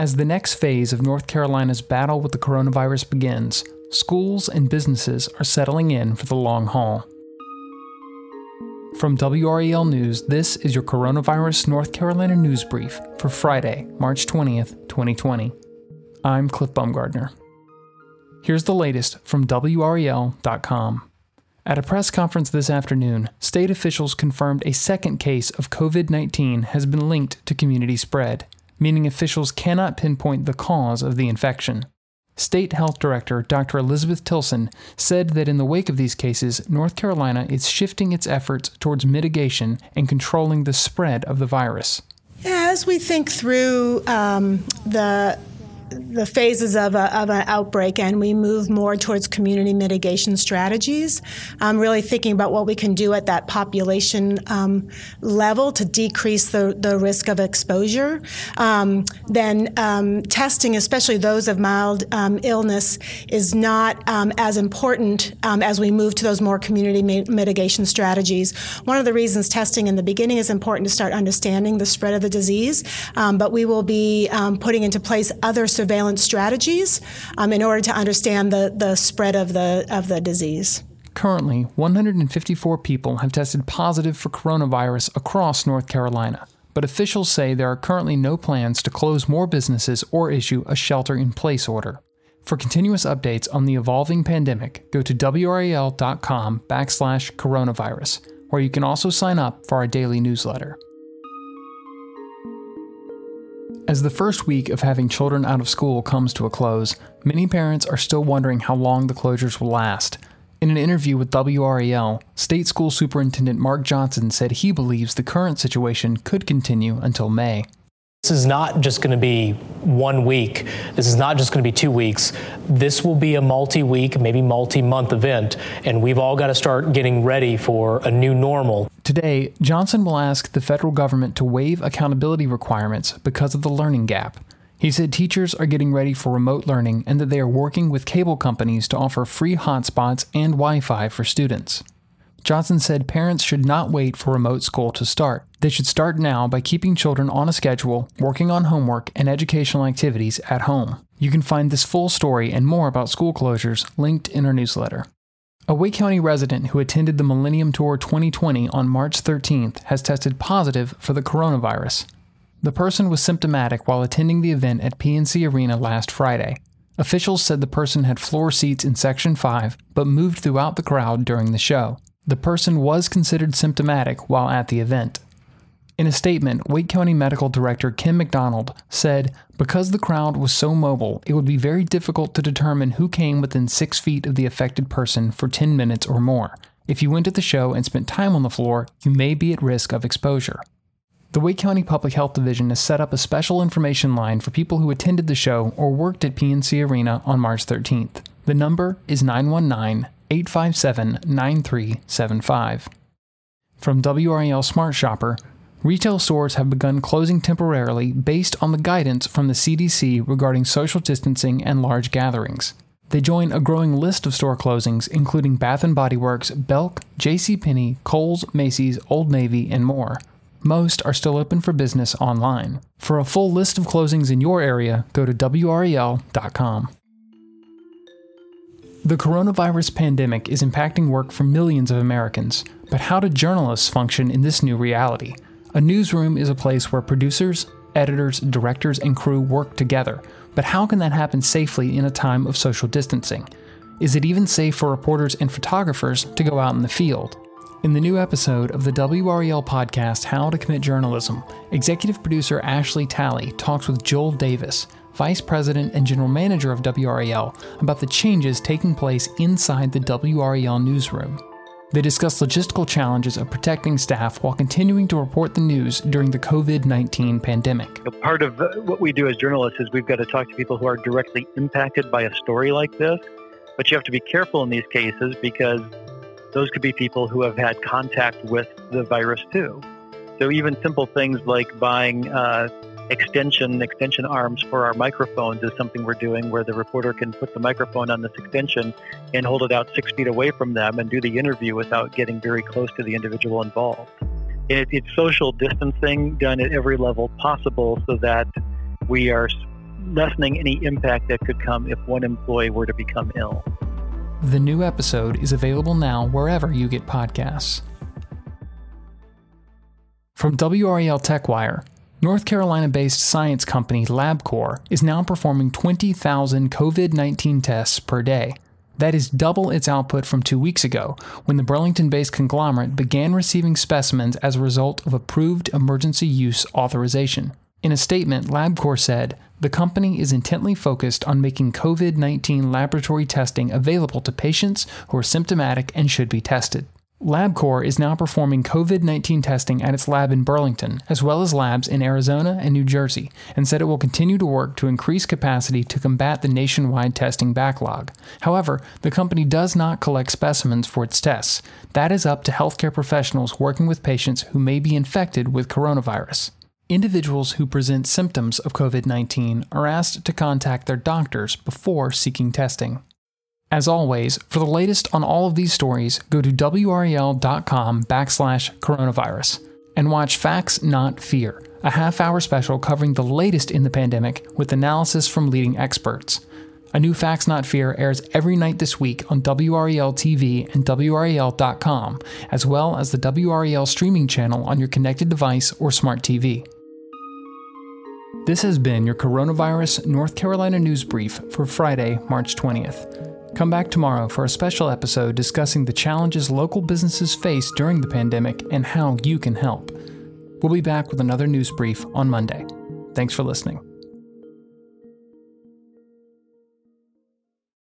As the next phase of North Carolina's battle with the coronavirus begins, schools and businesses are settling in for the long haul. From WRAL News, this is your Coronavirus North Carolina News Brief for Friday, March 20th, 2020. I'm Cliff Baumgardner. Here's the latest from WRAL.com. At a press conference this afternoon, state officials confirmed a second case of COVID 19 has been linked to community spread meaning officials cannot pinpoint the cause of the infection. State Health Director Dr. Elizabeth Tilson said that in the wake of these cases, North Carolina is shifting its efforts towards mitigation and controlling the spread of the virus. As we think through um, the the phases of, a, of an outbreak and we move more towards community mitigation strategies. I'm really thinking about what we can do at that population um, level to decrease the, the risk of exposure. Um, then um, testing, especially those of mild um, illness, is not um, as important um, as we move to those more community mi- mitigation strategies. One of the reasons testing in the beginning is important to start understanding the spread of the disease, but we will be putting into place other surveillance strategies um, in order to understand the, the spread of the, of the disease. Currently, 154 people have tested positive for coronavirus across North Carolina, but officials say there are currently no plans to close more businesses or issue a shelter in place order. For continuous updates on the evolving pandemic, go to wral.com backslash coronavirus, where you can also sign up for our daily newsletter. As the first week of having children out of school comes to a close, many parents are still wondering how long the closures will last. In an interview with WRAL, State School Superintendent Mark Johnson said he believes the current situation could continue until May. This is not just going to be one week. This is not just going to be two weeks. This will be a multi week, maybe multi month event, and we've all got to start getting ready for a new normal. Today, Johnson will ask the federal government to waive accountability requirements because of the learning gap. He said teachers are getting ready for remote learning and that they are working with cable companies to offer free hotspots and Wi Fi for students. Johnson said parents should not wait for remote school to start. They should start now by keeping children on a schedule, working on homework and educational activities at home. You can find this full story and more about school closures linked in our newsletter. A Wake County resident who attended the Millennium Tour 2020 on March 13th has tested positive for the coronavirus. The person was symptomatic while attending the event at PNC Arena last Friday. Officials said the person had floor seats in Section 5 but moved throughout the crowd during the show. The person was considered symptomatic while at the event. In a statement, Wake County Medical Director Kim McDonald said, Because the crowd was so mobile, it would be very difficult to determine who came within six feet of the affected person for 10 minutes or more. If you went to the show and spent time on the floor, you may be at risk of exposure. The Wake County Public Health Division has set up a special information line for people who attended the show or worked at PNC Arena on March 13th. The number is 919 857 9375. From WRAL Smart Shopper, retail stores have begun closing temporarily based on the guidance from the CDC regarding social distancing and large gatherings. They join a growing list of store closings, including Bath & Body Works, Belk, J.C. Kohl's, Macy's, Old Navy, and more. Most are still open for business online. For a full list of closings in your area, go to WRAL.com. The coronavirus pandemic is impacting work for millions of Americans, but how do journalists function in this new reality? A newsroom is a place where producers, editors, directors, and crew work together, but how can that happen safely in a time of social distancing? Is it even safe for reporters and photographers to go out in the field? In the new episode of the WRAL podcast, How to Commit Journalism, executive producer Ashley Talley talks with Joel Davis, Vice President and General Manager of WRAL, about the changes taking place inside the WRAL newsroom. They discuss logistical challenges of protecting staff while continuing to report the news during the COVID 19 pandemic. Part of what we do as journalists is we've got to talk to people who are directly impacted by a story like this. But you have to be careful in these cases because those could be people who have had contact with the virus too. So even simple things like buying uh, extension extension arms for our microphones is something we're doing where the reporter can put the microphone on this extension and hold it out six feet away from them and do the interview without getting very close to the individual involved. It, it's social distancing done at every level possible so that we are lessening any impact that could come if one employee were to become ill. The new episode is available now wherever you get podcasts. From WRAL TechWire, North Carolina based science company LabCorp is now performing 20,000 COVID 19 tests per day. That is double its output from two weeks ago, when the Burlington based conglomerate began receiving specimens as a result of approved emergency use authorization. In a statement, LabCorp said, the company is intently focused on making COVID 19 laboratory testing available to patients who are symptomatic and should be tested. LabCorp is now performing COVID 19 testing at its lab in Burlington, as well as labs in Arizona and New Jersey, and said it will continue to work to increase capacity to combat the nationwide testing backlog. However, the company does not collect specimens for its tests. That is up to healthcare professionals working with patients who may be infected with coronavirus. Individuals who present symptoms of COVID 19 are asked to contact their doctors before seeking testing. As always, for the latest on all of these stories, go to wral.com backslash coronavirus and watch Facts Not Fear, a half hour special covering the latest in the pandemic with analysis from leading experts. A new Facts Not Fear airs every night this week on WRAL TV and WRAL.com, as well as the WRAL streaming channel on your connected device or smart TV. This has been your Coronavirus North Carolina News Brief for Friday, March 20th. Come back tomorrow for a special episode discussing the challenges local businesses face during the pandemic and how you can help. We'll be back with another news brief on Monday. Thanks for listening.